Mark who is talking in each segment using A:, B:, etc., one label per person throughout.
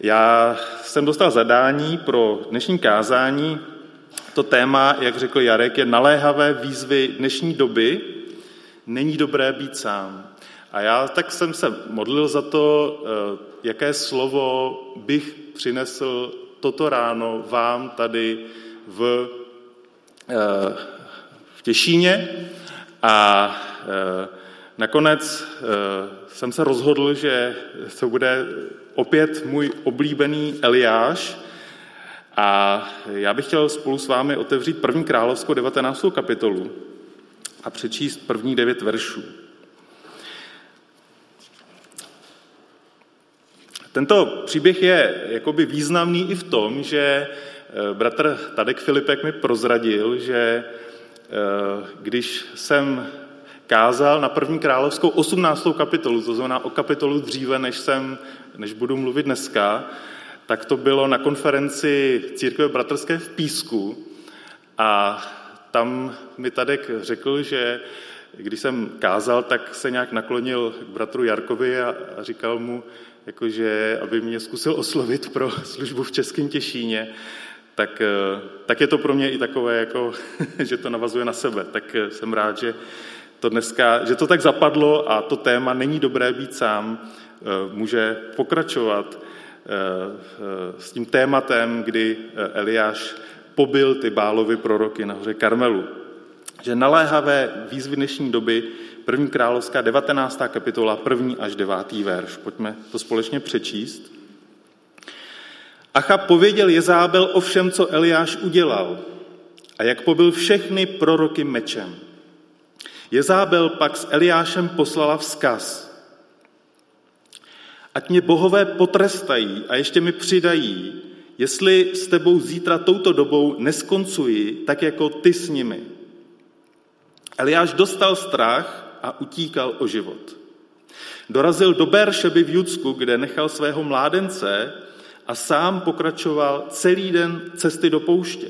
A: Já jsem dostal zadání pro dnešní kázání. To téma, jak řekl Jarek, je naléhavé výzvy dnešní doby. Není dobré být sám. A já tak jsem se modlil za to, eh, jaké slovo bych přinesl toto ráno vám tady v, eh, v Těšíně. A eh, nakonec jsem se rozhodl, že to bude opět můj oblíbený Eliáš. A já bych chtěl spolu s vámi otevřít první královskou 19. kapitolu a přečíst první devět veršů. Tento příběh je jakoby významný i v tom, že eh, bratr Tadek Filipek mi prozradil, že eh, když jsem kázal na první královskou 18. kapitolu, to znamená o kapitolu dříve, než, jsem, než budu mluvit dneska, tak to bylo na konferenci Církve bratrské v Písku a tam mi Tadek řekl, že když jsem kázal, tak se nějak naklonil k bratru Jarkovi a, říkal mu, jakože, aby mě zkusil oslovit pro službu v Českém Těšíně, tak, tak je to pro mě i takové, jako, že to navazuje na sebe. Tak jsem rád, že to dneska, že to tak zapadlo a to téma není dobré být sám, eh, může pokračovat eh, eh, s tím tématem, kdy Eliáš pobil ty bálovy proroky na hoře Karmelu. Že naléhavé výzvy dnešní doby, první královská 19. kapitola, první až devátý verš. Pojďme to společně přečíst. Acha pověděl Jezábel o všem, co Eliáš udělal a jak pobil všechny proroky mečem. Jezábel pak s Eliášem poslala vzkaz. Ať mě bohové potrestají a ještě mi přidají, jestli s tebou zítra touto dobou neskoncuji, tak jako ty s nimi. Eliáš dostal strach a utíkal o život. Dorazil do Beršeby v Judsku, kde nechal svého mládence a sám pokračoval celý den cesty do pouště.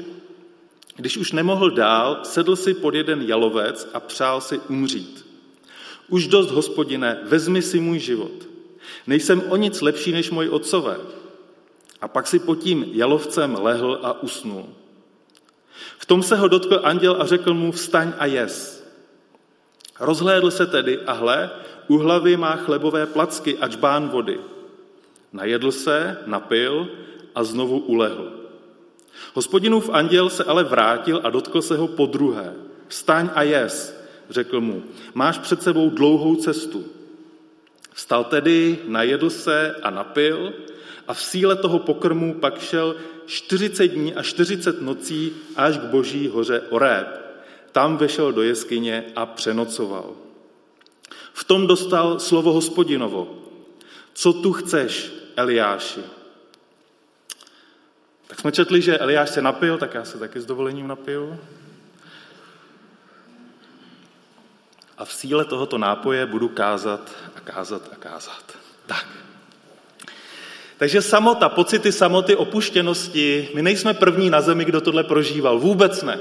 A: Když už nemohl dál, sedl si pod jeden jalovec a přál si umřít. Už dost, hospodine, vezmi si můj život. Nejsem o nic lepší než moji otcové. A pak si pod tím jalovcem lehl a usnul. V tom se ho dotkl anděl a řekl mu, vstaň a jes. Rozhlédl se tedy a hle, u hlavy má chlebové placky a čbán vody. Najedl se, napil a znovu ulehl. Hospodinův anděl se ale vrátil a dotkl se ho po druhé. Vstaň a jes, řekl mu, máš před sebou dlouhou cestu. Vstal tedy, najedl se a napil a v síle toho pokrmu pak šel 40 dní a 40 nocí až k boží hoře Oreb. Tam vešel do jeskyně a přenocoval. V tom dostal slovo hospodinovo. Co tu chceš, Eliáši? Tak jsme četli, že Eliáš se napil, tak já se taky s dovolením napiju. A v síle tohoto nápoje budu kázat a kázat a kázat. Tak. Takže samota, pocity samoty, opuštěnosti, my nejsme první na zemi, kdo tohle prožíval. Vůbec ne.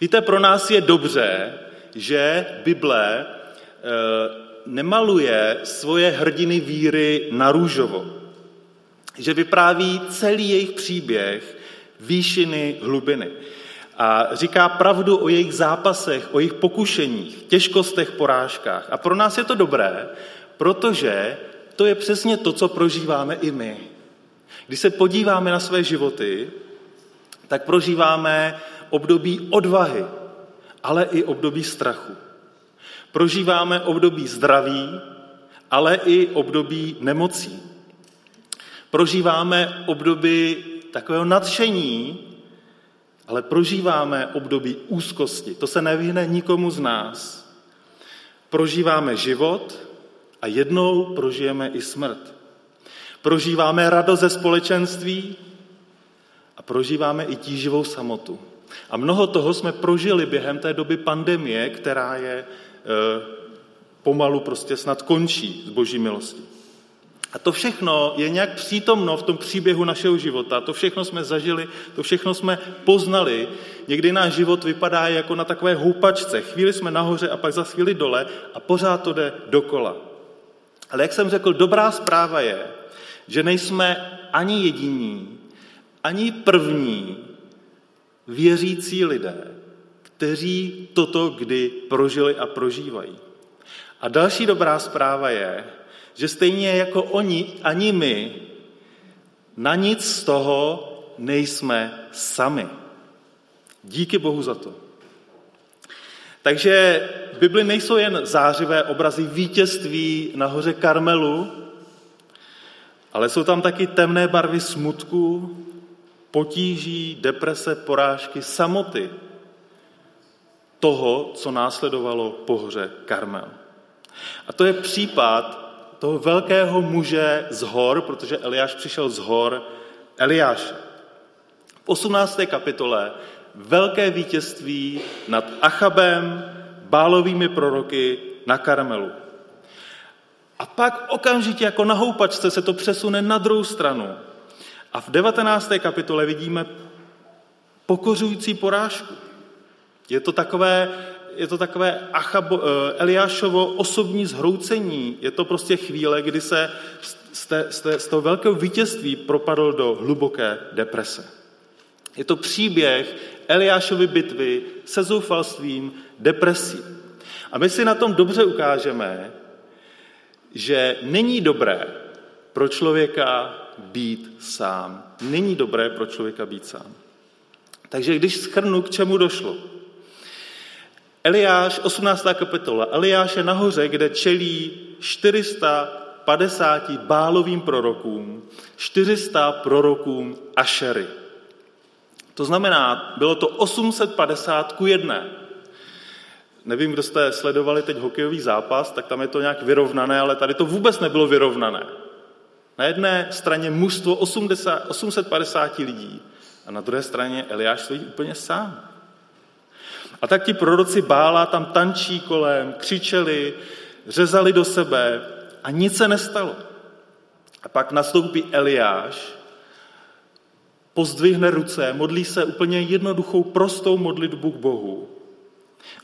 A: Víte, pro nás je dobře, že Bible e, nemaluje svoje hrdiny víry na růžovo že vypráví celý jejich příběh výšiny, hlubiny. A říká pravdu o jejich zápasech, o jejich pokušeních, těžkostech, porážkách. A pro nás je to dobré, protože to je přesně to, co prožíváme i my. Když se podíváme na své životy, tak prožíváme období odvahy, ale i období strachu. Prožíváme období zdraví, ale i období nemocí. Prožíváme období takového nadšení, ale prožíváme období úzkosti. To se nevyhne nikomu z nás. Prožíváme život a jednou prožijeme i smrt. Prožíváme radost ze společenství a prožíváme i tíživou samotu. A mnoho toho jsme prožili během té doby pandemie, která je e, pomalu prostě snad končí z boží milosti. A to všechno je nějak přítomno v tom příběhu našeho života. To všechno jsme zažili, to všechno jsme poznali. Někdy náš život vypadá jako na takové houpačce. Chvíli jsme nahoře a pak za chvíli dole a pořád to jde dokola. Ale jak jsem řekl, dobrá zpráva je, že nejsme ani jediní, ani první věřící lidé, kteří toto kdy prožili a prožívají. A další dobrá zpráva je, že stejně jako oni, ani my, na nic z toho nejsme sami. Díky Bohu za to. Takže Bibli nejsou jen zářivé obrazy vítězství na hoře Karmelu, ale jsou tam taky temné barvy smutku, potíží, deprese, porážky, samoty toho, co následovalo po hoře Karmel. A to je případ toho velkého muže z hor, protože Eliáš přišel z hor, Eliáše. V 18. kapitole velké vítězství nad Achabem, bálovými proroky na Karmelu. A pak okamžitě jako na houpačce se to přesune na druhou stranu. A v 19. kapitole vidíme pokořující porážku. Je to takové, je to takové Achabo, eh, Eliášovo osobní zhroucení. Je to prostě chvíle, kdy se z, té, z, té, z toho velkého vítězství propadl do hluboké deprese. Je to příběh Eliášovy bitvy se zoufalstvím, depresí. A my si na tom dobře ukážeme, že není dobré pro člověka být sám. Není dobré pro člověka být sám. Takže když schrnu, k čemu došlo. Eliáš, 18. kapitola. Eliáš je nahoře, kde čelí 450 bálovým prorokům, 400 prorokům Ašery. To znamená, bylo to 850 ku jedné. Nevím, kdo jste sledovali teď hokejový zápas, tak tam je to nějak vyrovnané, ale tady to vůbec nebylo vyrovnané. Na jedné straně mužstvo 80, 850 lidí a na druhé straně Eliáš stojí úplně sám. A tak ti proroci Bála tam tančí kolem, křičeli, řezali do sebe a nic se nestalo. A pak nastoupí Eliáš, pozdvihne ruce, modlí se úplně jednoduchou, prostou modlitbu k Bohu,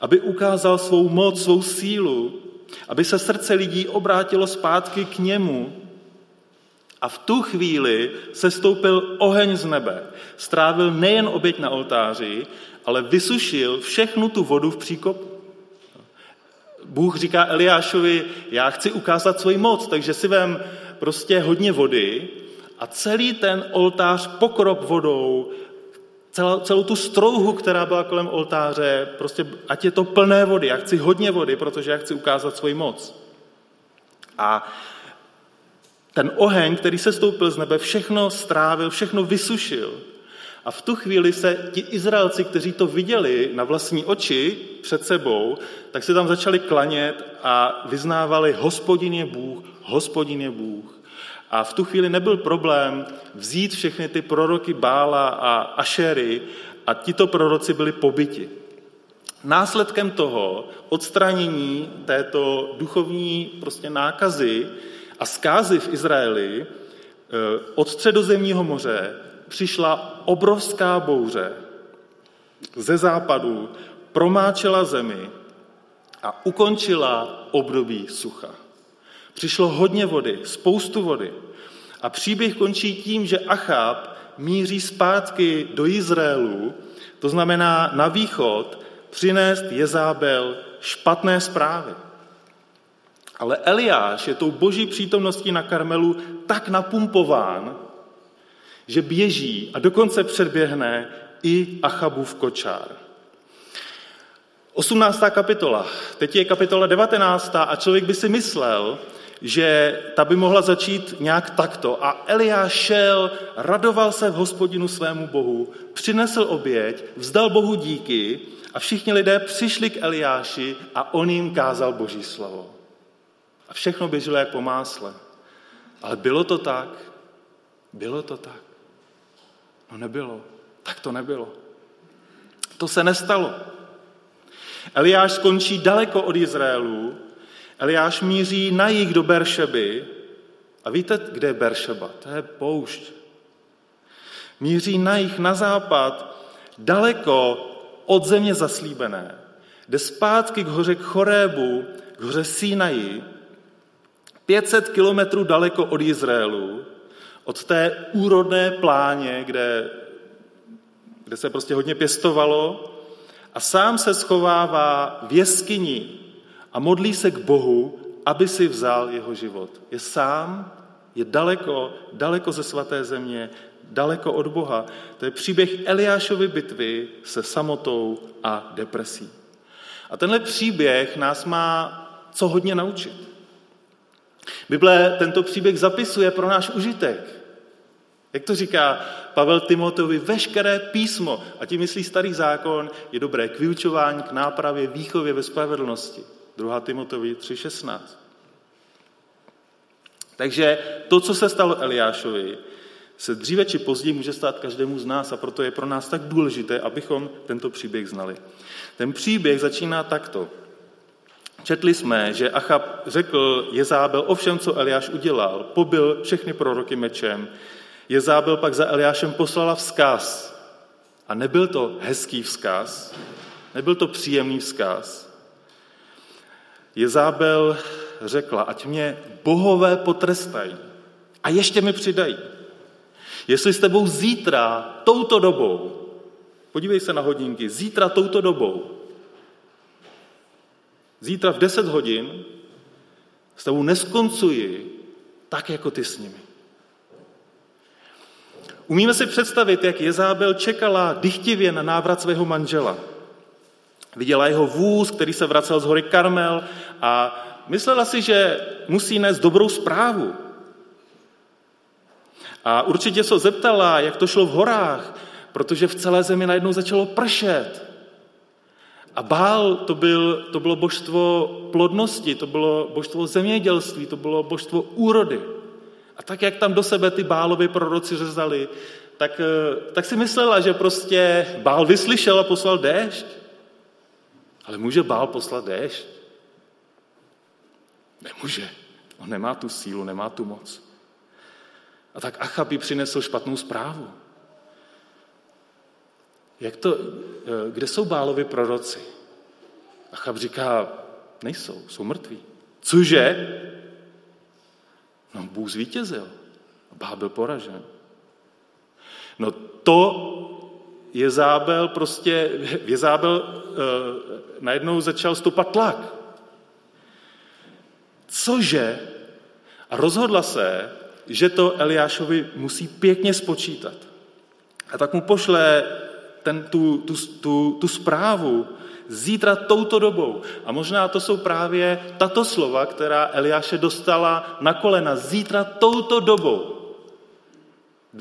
A: aby ukázal svou moc, svou sílu, aby se srdce lidí obrátilo zpátky k němu. A v tu chvíli se stoupil oheň z nebe. Strávil nejen oběť na oltáři, ale vysušil všechnu tu vodu v příkopu. Bůh říká Eliášovi, já chci ukázat svoji moc, takže si vem prostě hodně vody a celý ten oltář pokrop vodou, celou, celou tu strouhu, která byla kolem oltáře, prostě ať je to plné vody. Já chci hodně vody, protože já chci ukázat svoji moc. A ten oheň, který se stoupil z nebe, všechno strávil, všechno vysušil. A v tu chvíli se ti Izraelci, kteří to viděli na vlastní oči před sebou, tak se tam začali klanět a vyznávali, hospodin je Bůh, hospodin je Bůh. A v tu chvíli nebyl problém vzít všechny ty proroky Bála a Ašery a tito proroci byli pobyti. Následkem toho odstranění této duchovní prostě nákazy a zkázy v Izraeli eh, od středozemního moře přišla obrovská bouře ze západu, promáčela zemi a ukončila období sucha. Přišlo hodně vody, spoustu vody. A příběh končí tím, že Achab míří zpátky do Izraelu, to znamená na východ, přinést Jezábel špatné zprávy. Ale Eliáš je tou boží přítomností na Karmelu tak napumpován, že běží a dokonce předběhne i Achabův kočár. 18. kapitola. Teď je kapitola 19. a člověk by si myslel, že ta by mohla začít nějak takto. A Eliáš šel, radoval se v hospodinu svému bohu, přinesl oběť, vzdal Bohu díky a všichni lidé přišli k Eliáši a on jim kázal boží slovo. A všechno běželo jak po másle. Ale bylo to tak? Bylo to tak? No nebylo. Tak to nebylo. To se nestalo. Eliáš skončí daleko od Izraelu, Eliáš míří na jih do Beršeby. A víte, kde je Beršeba? To je poušť. Míří na jih na západ, daleko od země zaslíbené. Jde zpátky k hoře k Chorébu, k hoře Sinaji, 500 kilometrů daleko od Izraelu, od té úrodné pláně, kde, kde se prostě hodně pěstovalo, a sám se schovává v jeskyni a modlí se k Bohu, aby si vzal jeho život. Je sám, je daleko, daleko ze svaté země, daleko od Boha. To je příběh Eliášovy bitvy se samotou a depresí. A tenhle příběh nás má co hodně naučit. Bible tento příběh zapisuje pro náš užitek. Jak to říká Pavel Timoteovi, veškeré písmo, a tím myslí starý zákon, je dobré k vyučování, k nápravě, výchově ve spravedlnosti. 2. Timoteovi 3.16. Takže to, co se stalo Eliášovi, se dříve či později může stát každému z nás a proto je pro nás tak důležité, abychom tento příběh znali. Ten příběh začíná takto. Četli jsme, že Achab řekl Jezábel o všem, co Eliáš udělal, pobil všechny proroky mečem. Jezábel pak za Eliášem poslala vzkaz. A nebyl to hezký vzkaz, nebyl to příjemný vzkaz. Jezábel řekla, ať mě bohové potrestají a ještě mi přidají. Jestli s tebou zítra, touto dobou, podívej se na hodinky, zítra touto dobou, zítra v 10 hodin s tebou neskoncuji tak, jako ty s nimi. Umíme si představit, jak Jezábel čekala dychtivě na návrat svého manžela. Viděla jeho vůz, který se vracel z hory Karmel a myslela si, že musí nést dobrou zprávu. A určitě se zeptala, jak to šlo v horách, protože v celé zemi najednou začalo pršet. A Bál to, byl, to bylo božstvo plodnosti, to bylo božstvo zemědělství, to bylo božstvo úrody. A tak, jak tam do sebe ty Bálovi proroci řezali, tak, eh, tak si myslela, že prostě Bál vyslyšel a poslal déšť. Ale může Bál poslat déšť? Nemůže. On nemá tu sílu, nemá tu moc. A tak Achab přinesl špatnou zprávu. Jak to, eh, kde jsou Bálovi proroci? Achab říká, nejsou, jsou mrtví. Cože? No, Bůh zvítězil. Bál byl poražen. No to Jezábel prostě, Jezábel e, najednou začal stoupat tlak. Cože? A rozhodla se, že to Eliášovi musí pěkně spočítat. A tak mu pošle ten, tu, tu, tu, tu zprávu zítra touto dobou. A možná to jsou právě tato slova, která Eliáše dostala na kolena. Zítra touto dobou.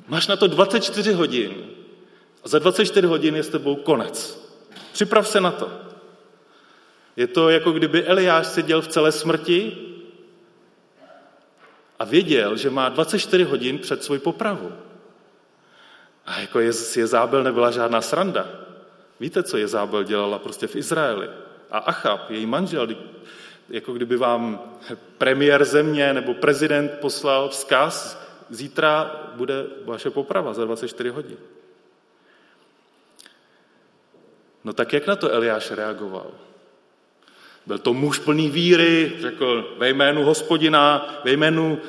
A: Máš na to 24 hodin. A za 24 hodin je s tebou konec. Připrav se na to. Je to jako kdyby Eliáš seděl v celé smrti a věděl, že má 24 hodin před svou popravu. A jako Jezábel nebyla žádná sranda. Víte, co Jezábel dělala prostě v Izraeli? A Achab, její manžel, jako kdyby vám premiér země nebo prezident poslal vzkaz, zítra bude vaše poprava za 24 hodin. No tak jak na to Eliáš reagoval? Byl to muž plný víry, řekl ve jménu hospodina, ve jménu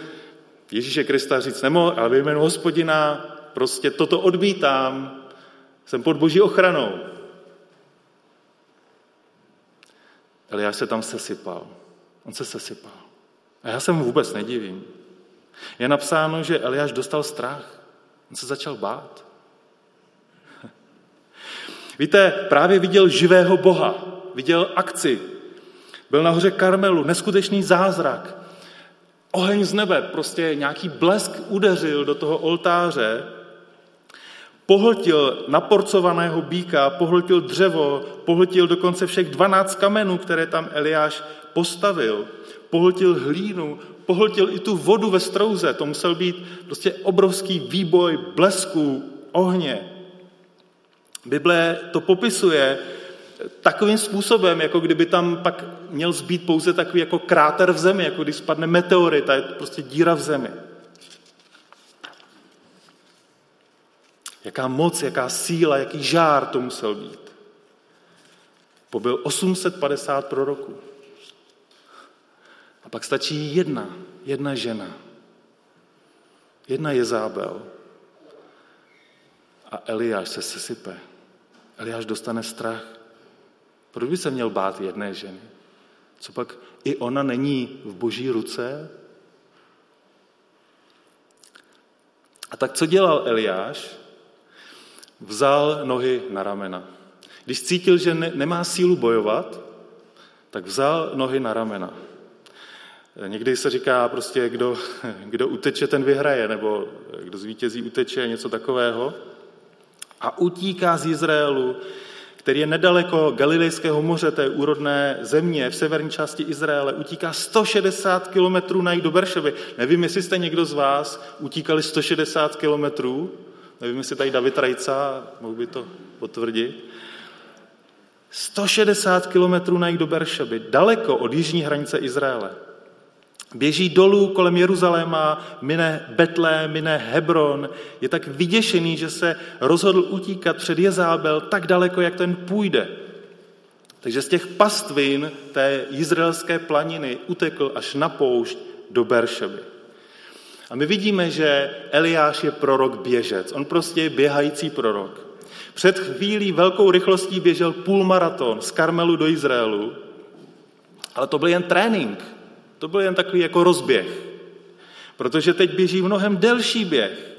A: Ježíše Krista říct nemohl, ale ve jménu hospodina prostě toto odmítám, jsem pod boží ochranou. Eliáš se tam sesypal. On se sesypal. A já se mu vůbec nedivím. Je napsáno, že Eliáš dostal strach. On se začal bát. Víte, právě viděl živého Boha, viděl akci. Byl nahoře Karmelu, neskutečný zázrak. Oheň z nebe, prostě nějaký blesk udeřil do toho oltáře, pohltil naporcovaného býka, pohltil dřevo, pohltil dokonce všech 12 kamenů, které tam Eliáš postavil, pohltil hlínu, pohltil i tu vodu ve strouze. To musel být prostě obrovský výboj blesku, ohně. Bible to popisuje takovým způsobem, jako kdyby tam pak měl zbýt pouze takový jako kráter v zemi, jako když spadne meteorit a je to prostě díra v zemi. Jaká moc, jaká síla, jaký žár to musel být. Pobyl 850 proroků. A pak stačí jedna, jedna žena. Jedna Jezábel. A Eliáš se sesype. Eliáš dostane strach. Proč by se měl bát jedné ženy? Co pak i ona není v boží ruce? A tak co dělal Eliáš? Vzal nohy na ramena. Když cítil, že ne, nemá sílu bojovat, tak vzal nohy na ramena. Někdy se říká prostě, kdo, kdo uteče, ten vyhraje, nebo kdo zvítězí, uteče, něco takového. A utíká z Izraelu, který je nedaleko Galilejského moře, té úrodné země v severní části Izraele, utíká 160 kilometrů najít do Berševy. Nevím, jestli jste někdo z vás utíkali 160 kilometrů, nevím, jestli tady David Rajca, mohl by to potvrdit. 160 kilometrů najít do Beršeby, daleko od jižní hranice Izraele. Běží dolů kolem Jeruzaléma, mine Betlé, mine Hebron. Je tak vyděšený, že se rozhodl utíkat před Jezábel tak daleko, jak ten půjde. Takže z těch pastvin té izraelské planiny utekl až na poušť do Beršeby. A my vidíme, že Eliáš je prorok běžec. On prostě je běhající prorok. Před chvílí velkou rychlostí běžel půlmaraton z Karmelu do Izraelu, ale to byl jen trénink. To byl jen takový jako rozběh. Protože teď běží mnohem delší běh.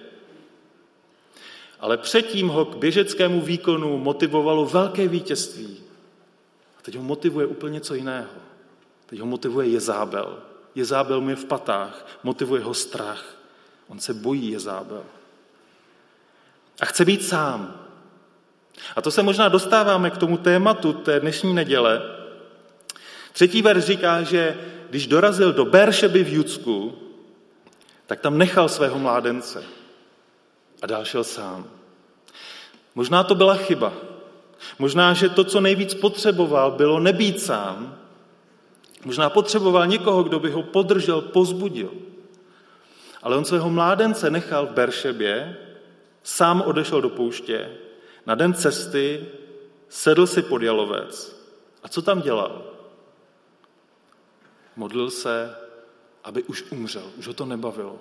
A: Ale předtím ho k běžeckému výkonu motivovalo velké vítězství. A teď ho motivuje úplně něco jiného. Teď ho motivuje Jezábel. Jezábel mu je v patách, motivuje ho strach. On se bojí Jezábel. A chce být sám. A to se možná dostáváme k tomu tématu té dnešní neděle. Třetí verš říká, že když dorazil do Beršeby v Judsku, tak tam nechal svého mládence a dál šel sám. Možná to byla chyba. Možná, že to, co nejvíc potřeboval, bylo nebýt sám. Možná potřeboval někoho, kdo by ho podržel, pozbudil. Ale on svého mládence nechal v Beršebě, sám odešel do pouště, na den cesty sedl si pod jalovec. A co tam dělal? Modlil se, aby už umřel. Už ho to nebavilo.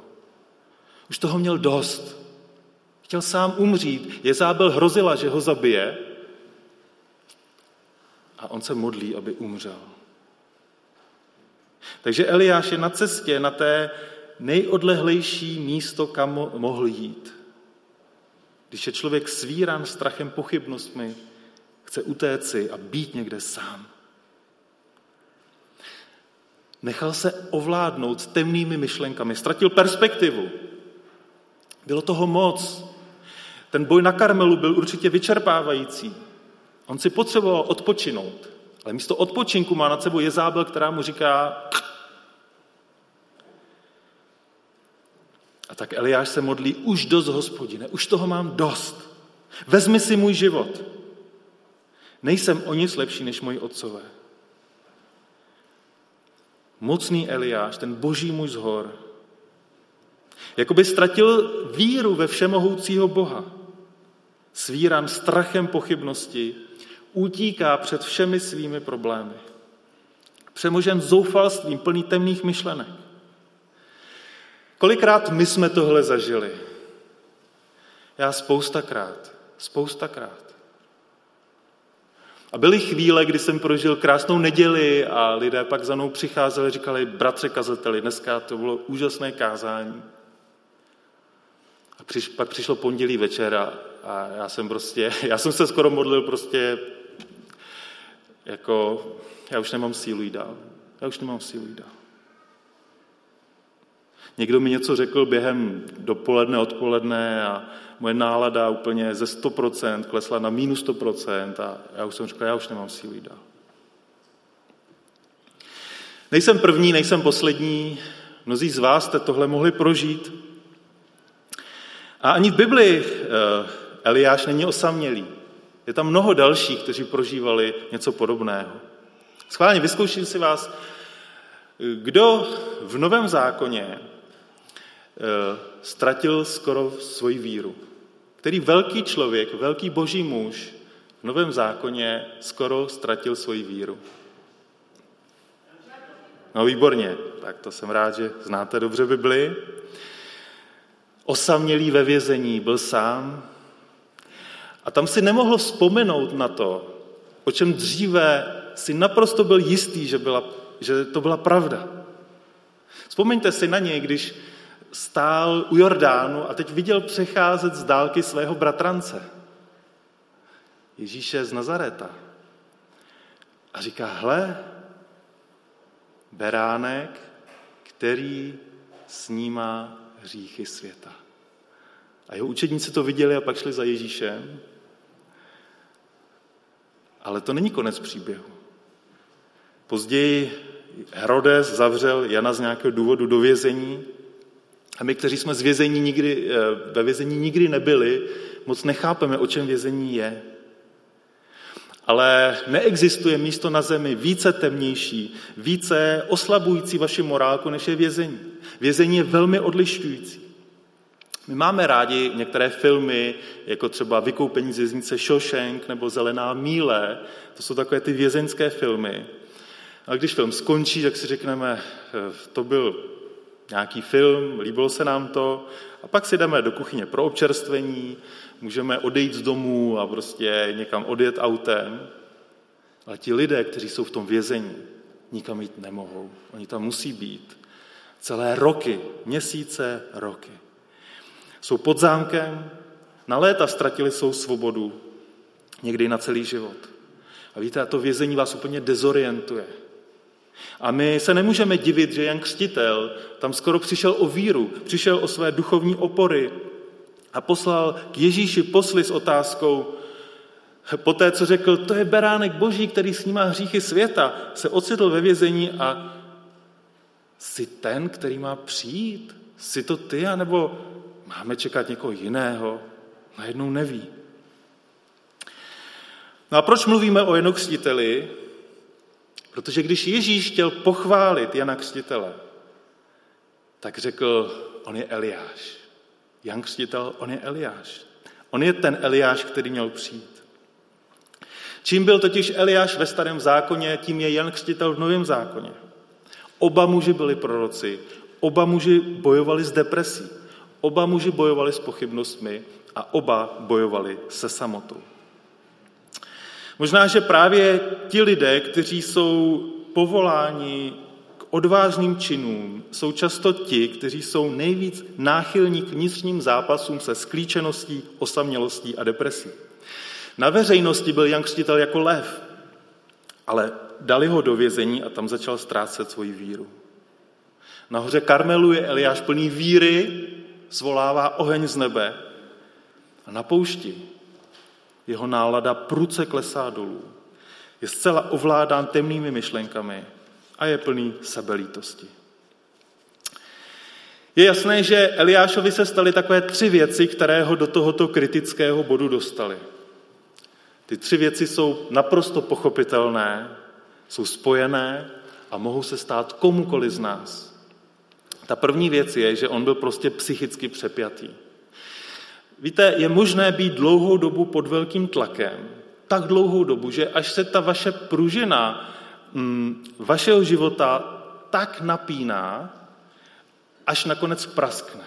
A: Už toho měl dost. Chtěl sám umřít. Jezábel hrozila, že ho zabije. A on se modlí, aby umřel. Takže Eliáš je na cestě, na té nejodlehlejší místo, kam mohl jít. Když je člověk svíran strachem pochybnostmi, chce utéci a být někde sám. Nechal se ovládnout temnými myšlenkami, ztratil perspektivu. Bylo toho moc. Ten boj na Karmelu byl určitě vyčerpávající. On si potřeboval odpočinout, ale místo odpočinku má nad sebou Jezábel, která mu říká A tak Eliáš se modlí, už dost, hospodine, už toho mám dost. Vezmi si můj život. Nejsem o nic lepší než moji otcové. Mocný Eliáš, ten boží muž z hor, jakoby ztratil víru ve všemohoucího Boha. Svíran strachem pochybnosti, utíká před všemi svými problémy. Přemožen zoufalstvím, plný temných myšlenek. Kolikrát my jsme tohle zažili? Já spoustakrát, spoustakrát. A byly chvíle, kdy jsem prožil krásnou neděli a lidé pak za mnou přicházeli říkali, bratře kazateli, dneska to bylo úžasné kázání. A přiš, pak přišlo pondělí večer a, a já jsem prostě, já jsem se skoro modlil prostě jako, já už nemám sílu jít dál. Já už nemám sílu jít dál. Někdo mi něco řekl během dopoledne, odpoledne a moje nálada úplně ze 100% klesla na minus 100% a já už jsem říkal, já už nemám sílu dál. Nejsem první, nejsem poslední, mnozí z vás jste tohle mohli prožít. A ani v Bibli eh, Eliáš není osamělý. Je tam mnoho dalších, kteří prožívali něco podobného. Schválně vyzkouším si vás, kdo v Novém zákoně Eh, ztratil skoro svoji víru. Který velký člověk, velký boží muž v Novém zákoně skoro ztratil svoji víru. No výborně, tak to jsem rád, že znáte dobře Bibli. osamělý ve vězení, byl sám. A tam si nemohl vzpomenout na to, o čem dříve si naprosto byl jistý, že, byla, že to byla pravda. Vzpomeňte si na něj, když stál u Jordánu a teď viděl přecházet z dálky svého bratrance. Ježíše z Nazareta. A říká, hle, beránek, který snímá hříchy světa. A jeho učedníci to viděli a pak šli za Ježíšem. Ale to není konec příběhu. Později Herodes zavřel Jana z nějakého důvodu do vězení a my, kteří jsme z vězení nikdy, eh, ve vězení nikdy nebyli, moc nechápeme, o čem vězení je. Ale neexistuje místo na zemi více temnější, více oslabující vaši morálku, než je vězení. Vězení je velmi odlišťující. My máme rádi některé filmy, jako třeba Vykoupení z věznice Shawshank nebo Zelená míle. To jsou takové ty vězeňské filmy. A když film skončí, tak si řekneme, eh, to byl nějaký film, líbilo se nám to, a pak si jdeme do kuchyně pro občerstvení, můžeme odejít z domu a prostě někam odjet autem. Ale ti lidé, kteří jsou v tom vězení, nikam jít nemohou. Oni tam musí být. Celé roky, měsíce, roky. Jsou pod zámkem, na léta ztratili svou svobodu, někdy na celý život. A víte, a to vězení vás úplně dezorientuje. A my se nemůžeme divit, že Jan Křtitel tam skoro přišel o víru, přišel o své duchovní opory a poslal k Ježíši posly s otázkou, po té, co řekl, to je beránek boží, který snímá hříchy světa, se ocitl ve vězení a jsi ten, který má přijít? Jsi to ty, anebo máme čekat někoho jiného? Najednou neví. No a proč mluvíme o Janu Křtiteli? Protože když Ježíš chtěl pochválit Jana Křtitele, tak řekl, on je Eliáš. Jan Křtitel, on je Eliáš. On je ten Eliáš, který měl přijít. Čím byl totiž Eliáš ve starém zákoně, tím je Jan Křtitel v novém zákoně. Oba muži byli proroci, oba muži bojovali s depresí, oba muži bojovali s pochybnostmi a oba bojovali se samotou. Možná, že právě ti lidé, kteří jsou povoláni k odvážným činům, jsou často ti, kteří jsou nejvíc náchylní k vnitřním zápasům se sklíčeností, osamělostí a depresí. Na veřejnosti byl Jan Křtitel jako lev, ale dali ho do vězení a tam začal ztrácet svoji víru. Nahoře Karmelu je Eliáš plný víry, zvolává oheň z nebe a na poušti jeho nálada pruce klesá dolů. Je zcela ovládán temnými myšlenkami a je plný sebelítosti. Je jasné, že Eliášovi se staly takové tři věci, které ho do tohoto kritického bodu dostaly. Ty tři věci jsou naprosto pochopitelné, jsou spojené a mohou se stát komukoli z nás. Ta první věc je, že on byl prostě psychicky přepjatý. Víte, je možné být dlouhou dobu pod velkým tlakem, tak dlouhou dobu, že až se ta vaše pružina mm, vašeho života tak napíná, až nakonec praskne.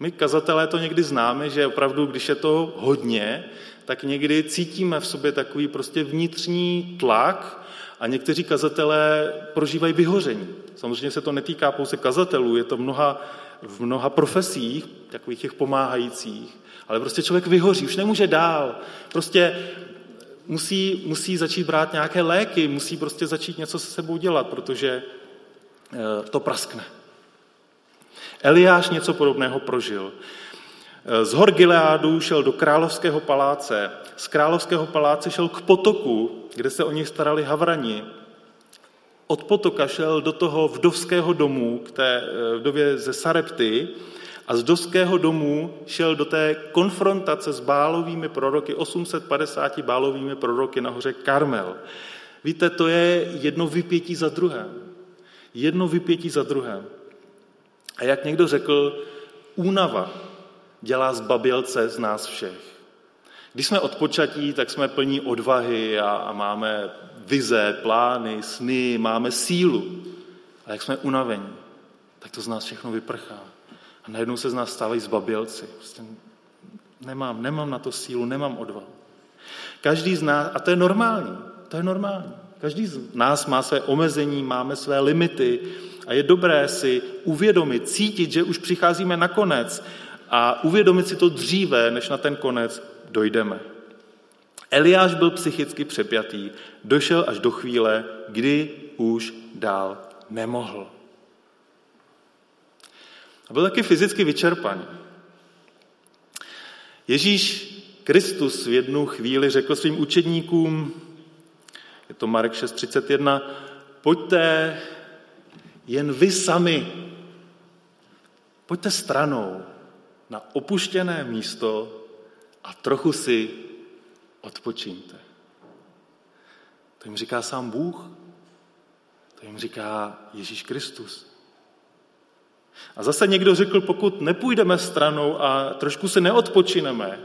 A: My kazatelé to někdy známe, že opravdu, když je to hodně, tak někdy cítíme v sobě takový prostě vnitřní tlak a někteří kazatelé prožívají vyhoření. Samozřejmě se to netýká pouze kazatelů, je to mnoha, v mnoha profesích, takových těch pomáhajících, ale prostě člověk vyhoří, už nemůže dál. Prostě musí, musí začít brát nějaké léky, musí prostě začít něco se sebou dělat, protože eh, to praskne. Eliáš něco podobného prožil. Eh, z hor Gileádu šel do královského paláce, z královského paláce šel k potoku, kde se o něj starali havrani. Od potoka šel do toho vdovského domu, k té eh, vdově ze Sarepty, a z doského domu šel do té konfrontace s bálovými proroky, 850 bálovými proroky na hoře Karmel. Víte, to je jedno vypětí za druhém. Jedno vypětí za druhém. A jak někdo řekl, únava dělá zbabělce z nás všech. Když jsme odpočatí, tak jsme plní odvahy a, a máme vize, plány, sny, máme sílu. A jak jsme unavení, tak to z nás všechno vyprchá. A najednou se z nás stávají zbabělci. Prostě nemám, nemám na to sílu, nemám odvahu. Každý z nás, a to je normální, to je normální. Každý z nás má své omezení, máme své limity a je dobré si uvědomit, cítit, že už přicházíme na konec a uvědomit si to dříve, než na ten konec dojdeme. Eliáš byl psychicky přepjatý, došel až do chvíle, kdy už dál nemohl. A byl taky fyzicky vyčerpaný. Ježíš Kristus v jednu chvíli řekl svým učedníkům, je to Marek 6.31, pojďte jen vy sami, pojďte stranou na opuštěné místo a trochu si odpočíňte. To jim říká sám Bůh, to jim říká Ježíš Kristus. A zase někdo řekl, pokud nepůjdeme stranou a trošku se neodpočineme,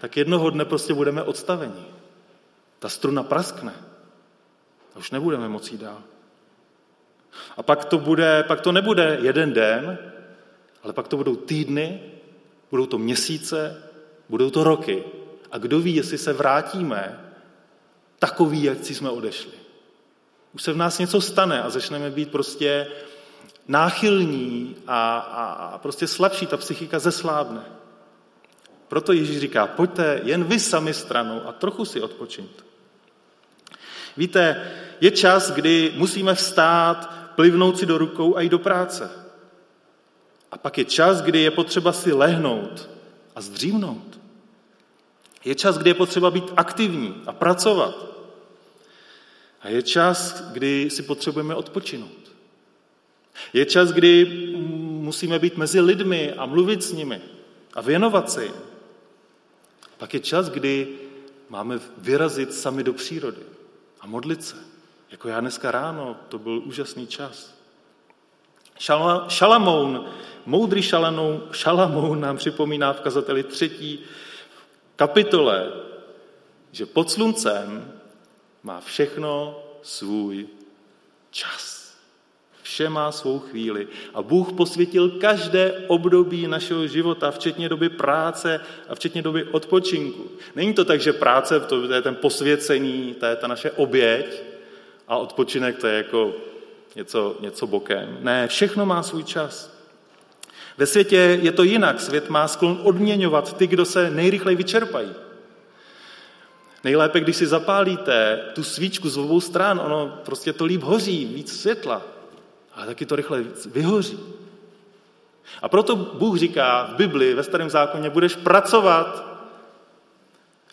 A: tak jednoho dne prostě budeme odstaveni. Ta struna praskne. A už nebudeme moci dál. A pak to, bude, pak to nebude jeden den, ale pak to budou týdny, budou to měsíce, budou to roky. A kdo ví, jestli se vrátíme takový, jak jsme odešli. Už se v nás něco stane a začneme být prostě náchylní a, a, a prostě slabší, ta psychika zeslábne. Proto Ježíš říká, pojďte jen vy sami stranou a trochu si odpočiňte. Víte, je čas, kdy musíme vstát, plivnout si do rukou a jít do práce. A pak je čas, kdy je potřeba si lehnout a zdřímnout. Je čas, kdy je potřeba být aktivní a pracovat. A je čas, kdy si potřebujeme odpočinout. Je čas, kdy musíme být mezi lidmi a mluvit s nimi a věnovat se jim. Pak je čas, kdy máme vyrazit sami do přírody a modlit se. Jako já dneska ráno, to byl úžasný čas. Šalamoun, moudrý šalanou, Šalamoun nám připomíná v kazateli třetí kapitole, že pod sluncem má všechno svůj čas. Vše má svou chvíli. A Bůh posvětil každé období našeho života, včetně doby práce a včetně doby odpočinku. Není to tak, že práce to je ten posvěcení, to je ta naše oběť a odpočinek to je jako něco, něco bokem. Ne, všechno má svůj čas. Ve světě je to jinak. Svět má sklon odměňovat ty, kdo se nejrychleji vyčerpají. Nejlépe, když si zapálíte tu svíčku z obou stran, ono prostě to líp hoří, víc světla ale taky to rychle vyhoří. A proto Bůh říká v Bibli, ve starém zákoně, budeš pracovat,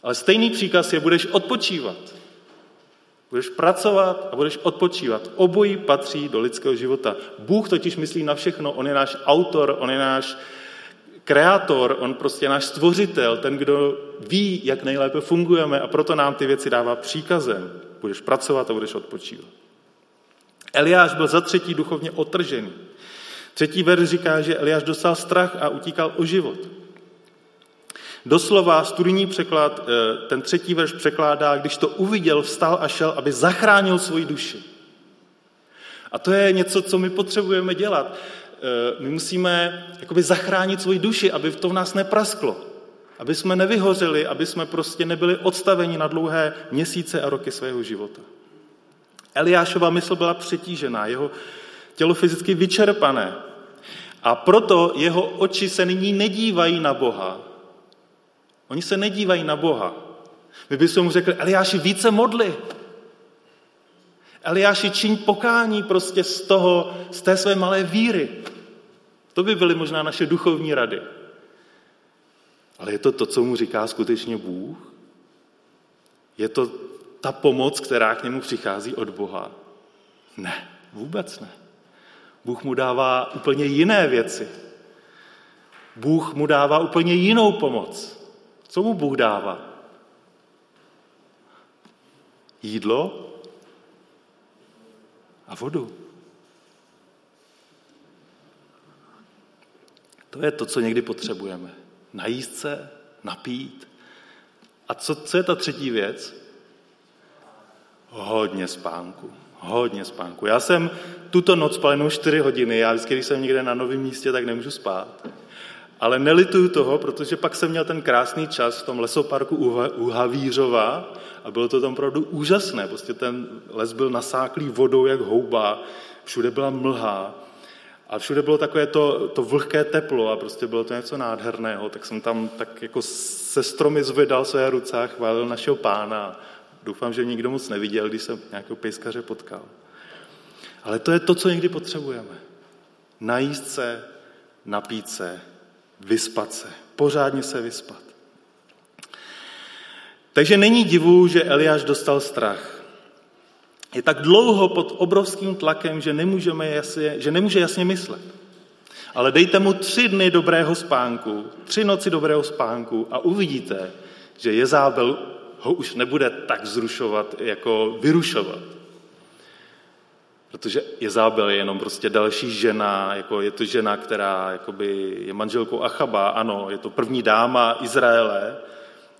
A: ale stejný příkaz je, budeš odpočívat. Budeš pracovat a budeš odpočívat. Obojí patří do lidského života. Bůh totiž myslí na všechno. On je náš autor, on je náš kreator, on prostě je náš stvořitel, ten, kdo ví, jak nejlépe fungujeme a proto nám ty věci dává příkazem. Budeš pracovat a budeš odpočívat. Eliáš byl za třetí duchovně otržený. Třetí verš říká, že Eliáš dostal strach a utíkal o život. Doslova studijní překlad, eh, ten třetí verš překládá, když to uviděl, vstal a šel, aby zachránil svoji duši. A to je něco, co my potřebujeme dělat. Eh, my musíme jakoby zachránit svoji duši, aby to v nás neprasklo. Aby jsme nevyhořeli, aby jsme prostě nebyli odstaveni na dlouhé měsíce a roky svého života. Eliášova mysl byla přetížená, jeho tělo fyzicky vyčerpané. A proto jeho oči se nyní nedívají na Boha. Oni se nedívají na Boha. My bychom mu řekli, Eliáši, více modli. Eliáši, čiň pokání prostě z toho, z té své malé víry. To by byly možná naše duchovní rady. Ale je to to, co mu říká skutečně Bůh? Je to ta pomoc, která k němu přichází od Boha? Ne, vůbec ne. Bůh mu dává úplně jiné věci. Bůh mu dává úplně jinou pomoc. Co mu Bůh dává? Jídlo a vodu. To je to, co někdy potřebujeme. Najíst se, napít. A co, co je ta třetí věc? hodně spánku. Hodně spánku. Já jsem tuto noc spal jenom 4 hodiny. Já vždycky, když jsem někde na novém místě, tak nemůžu spát. Ale nelituju toho, protože pak jsem měl ten krásný čas v tom lesoparku u Havířova a bylo to tam opravdu úžasné. Prostě ten les byl nasáklý vodou jak houba, všude byla mlha a všude bylo takové to, to vlhké teplo a prostě bylo to něco nádherného. Tak jsem tam tak jako se stromy zvedal své ruce a chválil našeho pána. Doufám, že nikdo moc neviděl, když jsem nějakého pejskaře potkal. Ale to je to, co někdy potřebujeme. Najíst se, napít se, vyspat se. Pořádně se vyspat. Takže není divu, že Eliáš dostal strach. Je tak dlouho pod obrovským tlakem, že, nemůžeme jasně, že nemůže jasně myslet. Ale dejte mu tři dny dobrého spánku, tři noci dobrého spánku a uvidíte, že Jezábel ho už nebude tak zrušovat, jako vyrušovat. Protože Jezábel je jenom prostě další žena, jako je to žena, která jakoby je manželkou Achaba, ano, je to první dáma Izraele,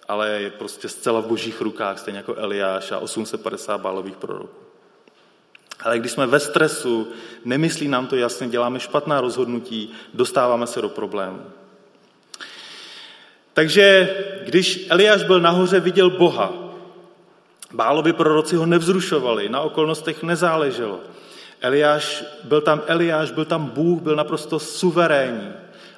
A: ale je prostě zcela v božích rukách, stejně jako Eliáš a 850 bálových proroků. Ale když jsme ve stresu, nemyslí nám to jasně, děláme špatná rozhodnutí, dostáváme se do problému. Takže když Eliáš byl nahoře, viděl Boha. Bálovi proroci ho nevzrušovali, na okolnostech nezáleželo. Eliáš, byl tam Eliáš, byl tam Bůh, byl naprosto suverénní.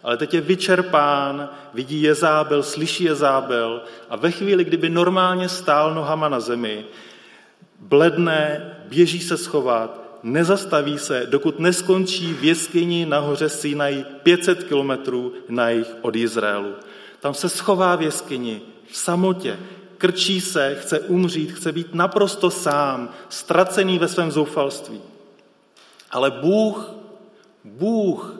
A: Ale teď je vyčerpán, vidí Jezábel, slyší Jezábel a ve chvíli, kdyby normálně stál nohama na zemi, bledne, běží se schovat, nezastaví se, dokud neskončí v jeskyni nahoře Sinai 500 kilometrů na jich od Izraelu. Tam se schová v jeskyni, v samotě, krčí se, chce umřít, chce být naprosto sám, ztracený ve svém zoufalství. Ale Bůh, Bůh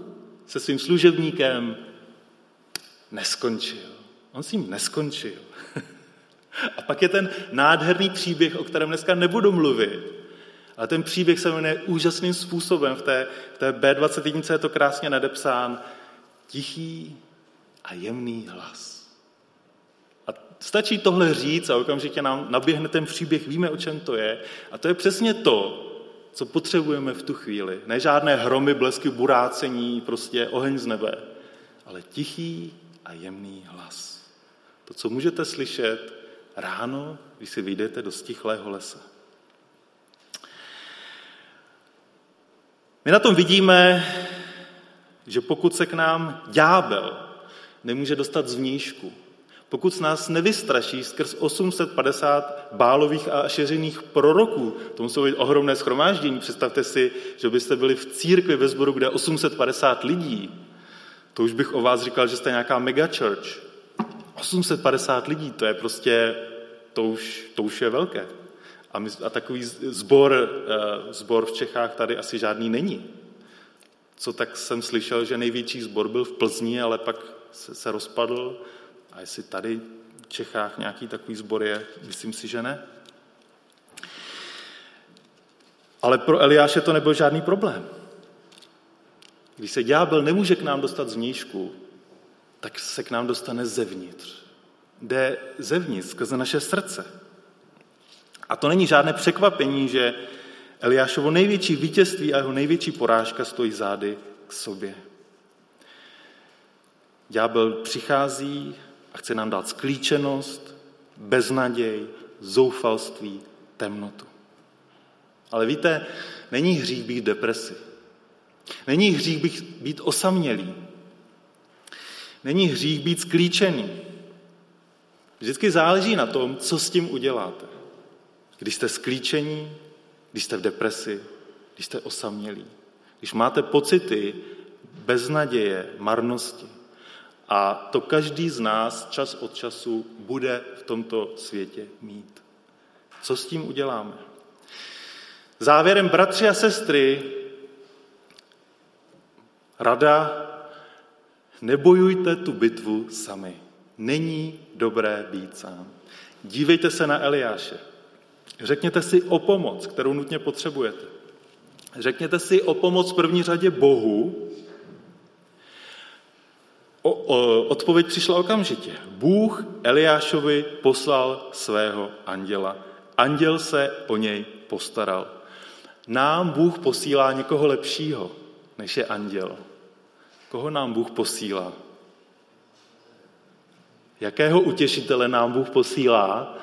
A: se svým služebníkem neskončil. On s ním neskončil. A pak je ten nádherný příběh, o kterém dneska nebudu mluvit. Ale ten příběh se jmenuje úžasným způsobem. V té, v té B21 je to krásně nadepsán. Tichý a jemný hlas. Stačí tohle říct a okamžitě nám naběhne ten příběh, víme, o čem to je. A to je přesně to, co potřebujeme v tu chvíli. Ne žádné hromy, blesky, burácení, prostě oheň z nebe, ale tichý a jemný hlas. To, co můžete slyšet ráno, když si vyjdete do stichlého lesa. My na tom vidíme, že pokud se k nám ďábel nemůže dostat z vnížku, pokud nás nevystraší skrz 850 bálových a šeřených proroků, to muselo být ohromné schromáždění, představte si, že byste byli v církvi ve sboru, kde je 850 lidí, to už bych o vás říkal, že jste nějaká megachurch. 850 lidí, to je prostě, to už, to už je velké. A, my, a takový zbor, zbor v Čechách tady asi žádný není. Co tak jsem slyšel, že největší zbor byl v Plzni, ale pak se, se rozpadl a jestli tady v Čechách nějaký takový sbor je, myslím si, že ne. Ale pro Eliáše to nebyl žádný problém. Když se ďábel nemůže k nám dostat z vnížku, tak se k nám dostane zevnitř. Jde zevnitř, skrze naše srdce. A to není žádné překvapení, že Eliášovo největší vítězství a jeho největší porážka stojí zády k sobě. Ďábel přichází a chce nám dát sklíčenost, beznaděj, zoufalství, temnotu. Ale víte, není hřích být depresi. Není hřích být, být osamělý. Není hřích být sklíčený. Vždycky záleží na tom, co s tím uděláte. Když jste sklíčení, když jste v depresi, když jste osamělí, když máte pocity beznaděje, marnosti, a to každý z nás čas od času bude v tomto světě mít. Co s tím uděláme? Závěrem, bratři a sestry, rada, nebojujte tu bitvu sami. Není dobré být sám. Dívejte se na Eliáše. Řekněte si o pomoc, kterou nutně potřebujete. Řekněte si o pomoc v první řadě Bohu, O, o, odpověď přišla okamžitě. Bůh Eliášovi poslal svého anděla. Anděl se o něj postaral. nám Bůh posílá někoho lepšího, než je anděl. Koho nám Bůh posílá? Jakého utěšitele nám Bůh posílá?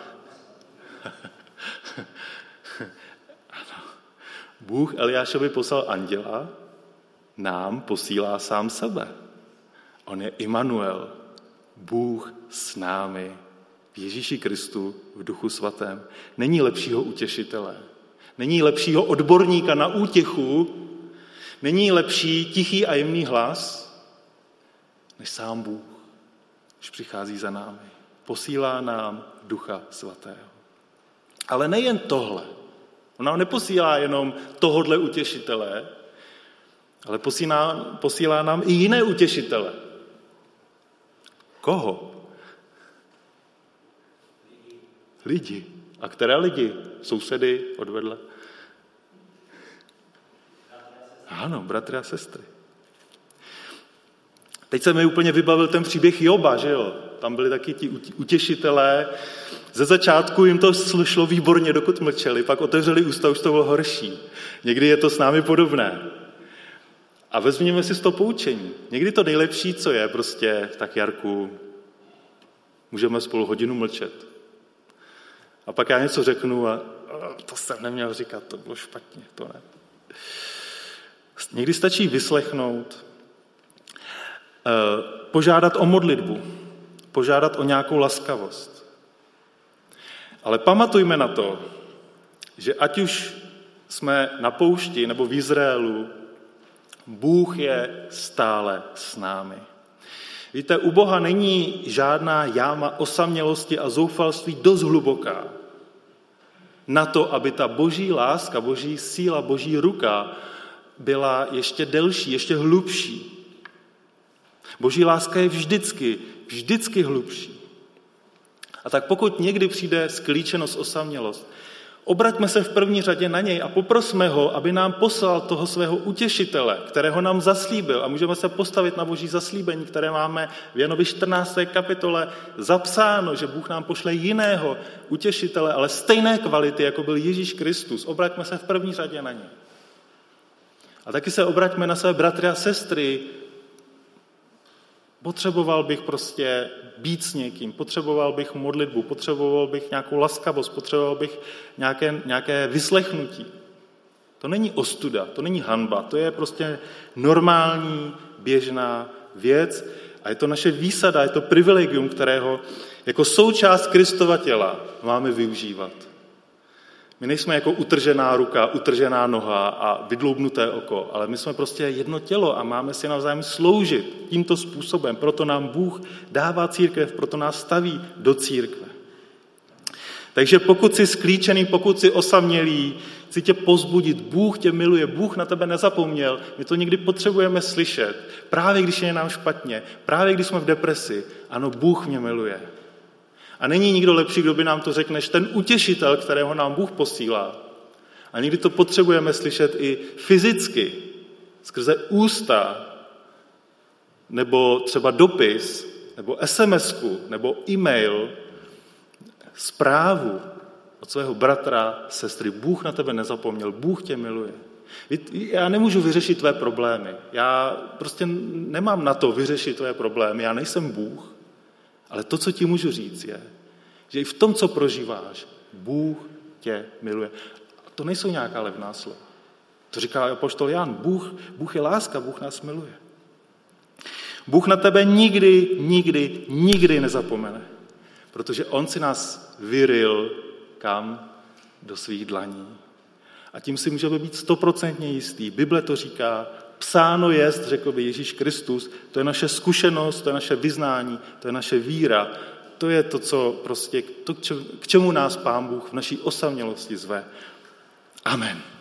A: Bůh Eliášovi poslal anděla, nám posílá sám sebe. On je Immanuel, Bůh s námi, v Ježíši Kristu v duchu svatém. Není lepšího utěšitele, není lepšího odborníka na útěchu, není lepší tichý a jemný hlas, než sám Bůh, když přichází za námi. Posílá nám ducha svatého. Ale nejen tohle. On nám neposílá jenom tohodle utěšitele, ale posílá, posílá nám i jiné utěšitele. Koho? Lidi. A které lidi? Sousedy odvedle? Ano, bratry a sestry. Teď se mi úplně vybavil ten příběh Joba, že jo? Tam byli taky ti utěšitelé. Ze začátku jim to šlo výborně, dokud mlčeli, pak otevřeli ústa, už to bylo horší. Někdy je to s námi podobné. A vezměme si z toho poučení. Někdy to nejlepší, co je, prostě, tak Jarku, můžeme spolu hodinu mlčet. A pak já něco řeknu a to jsem neměl říkat, to bylo špatně, to ne. Někdy stačí vyslechnout, eh, požádat o modlitbu, požádat o nějakou laskavost. Ale pamatujme na to, že ať už jsme na poušti nebo v Izraelu, Bůh je stále s námi. Víte, u Boha není žádná jáma osamělosti a zoufalství dost hluboká na to, aby ta boží láska, boží síla, boží ruka byla ještě delší, ještě hlubší. Boží láska je vždycky, vždycky hlubší. A tak pokud někdy přijde sklíčenost, osamělost, Obraťme se v první řadě na něj a poprosme ho, aby nám poslal toho svého utěšitele, kterého nám zaslíbil. A můžeme se postavit na boží zaslíbení, které máme v Janovi 14. kapitole zapsáno, že Bůh nám pošle jiného utěšitele, ale stejné kvality, jako byl Ježíš Kristus. Obraťme se v první řadě na něj. A taky se obraťme na své bratry a sestry, Potřeboval bych prostě být s někým, potřeboval bych modlitbu, potřeboval bych nějakou laskavost, potřeboval bych nějaké, nějaké vyslechnutí. To není ostuda, to není hanba, to je prostě normální, běžná věc a je to naše výsada, je to privilegium, kterého jako součást Kristova těla máme využívat. My nejsme jako utržená ruka, utržená noha a vydloubnuté oko, ale my jsme prostě jedno tělo a máme si navzájem sloužit tímto způsobem. Proto nám Bůh dává církev, proto nás staví do církve. Takže pokud jsi sklíčený, pokud jsi osamělý, chci tě pozbudit, Bůh tě miluje, Bůh na tebe nezapomněl, my to někdy potřebujeme slyšet, právě když je nám špatně, právě když jsme v depresi, ano, Bůh mě miluje. A není nikdo lepší, kdo by nám to řekl, než ten utěšitel, kterého nám Bůh posílá. A někdy to potřebujeme slyšet i fyzicky, skrze ústa, nebo třeba dopis, nebo sms nebo e-mail, zprávu od svého bratra, sestry. Bůh na tebe nezapomněl, Bůh tě miluje. Já nemůžu vyřešit tvé problémy. Já prostě nemám na to vyřešit tvé problémy. Já nejsem Bůh. Ale to, co ti můžu říct, je, že i v tom, co prožíváš, Bůh tě miluje. A to nejsou nějaká levná slova. To říká apoštol Jan. Bůh, Bůh je láska, Bůh nás miluje. Bůh na tebe nikdy, nikdy, nikdy nezapomene. Protože On si nás vyril kam? Do svých dlaní. A tím si můžeme být stoprocentně jistý. Bible to říká, psáno jest, řekl by Ježíš Kristus, to je naše zkušenost, to je naše vyznání, to je naše víra, to je to, co prostě, to, k čemu nás Pán Bůh v naší osamělosti zve. Amen.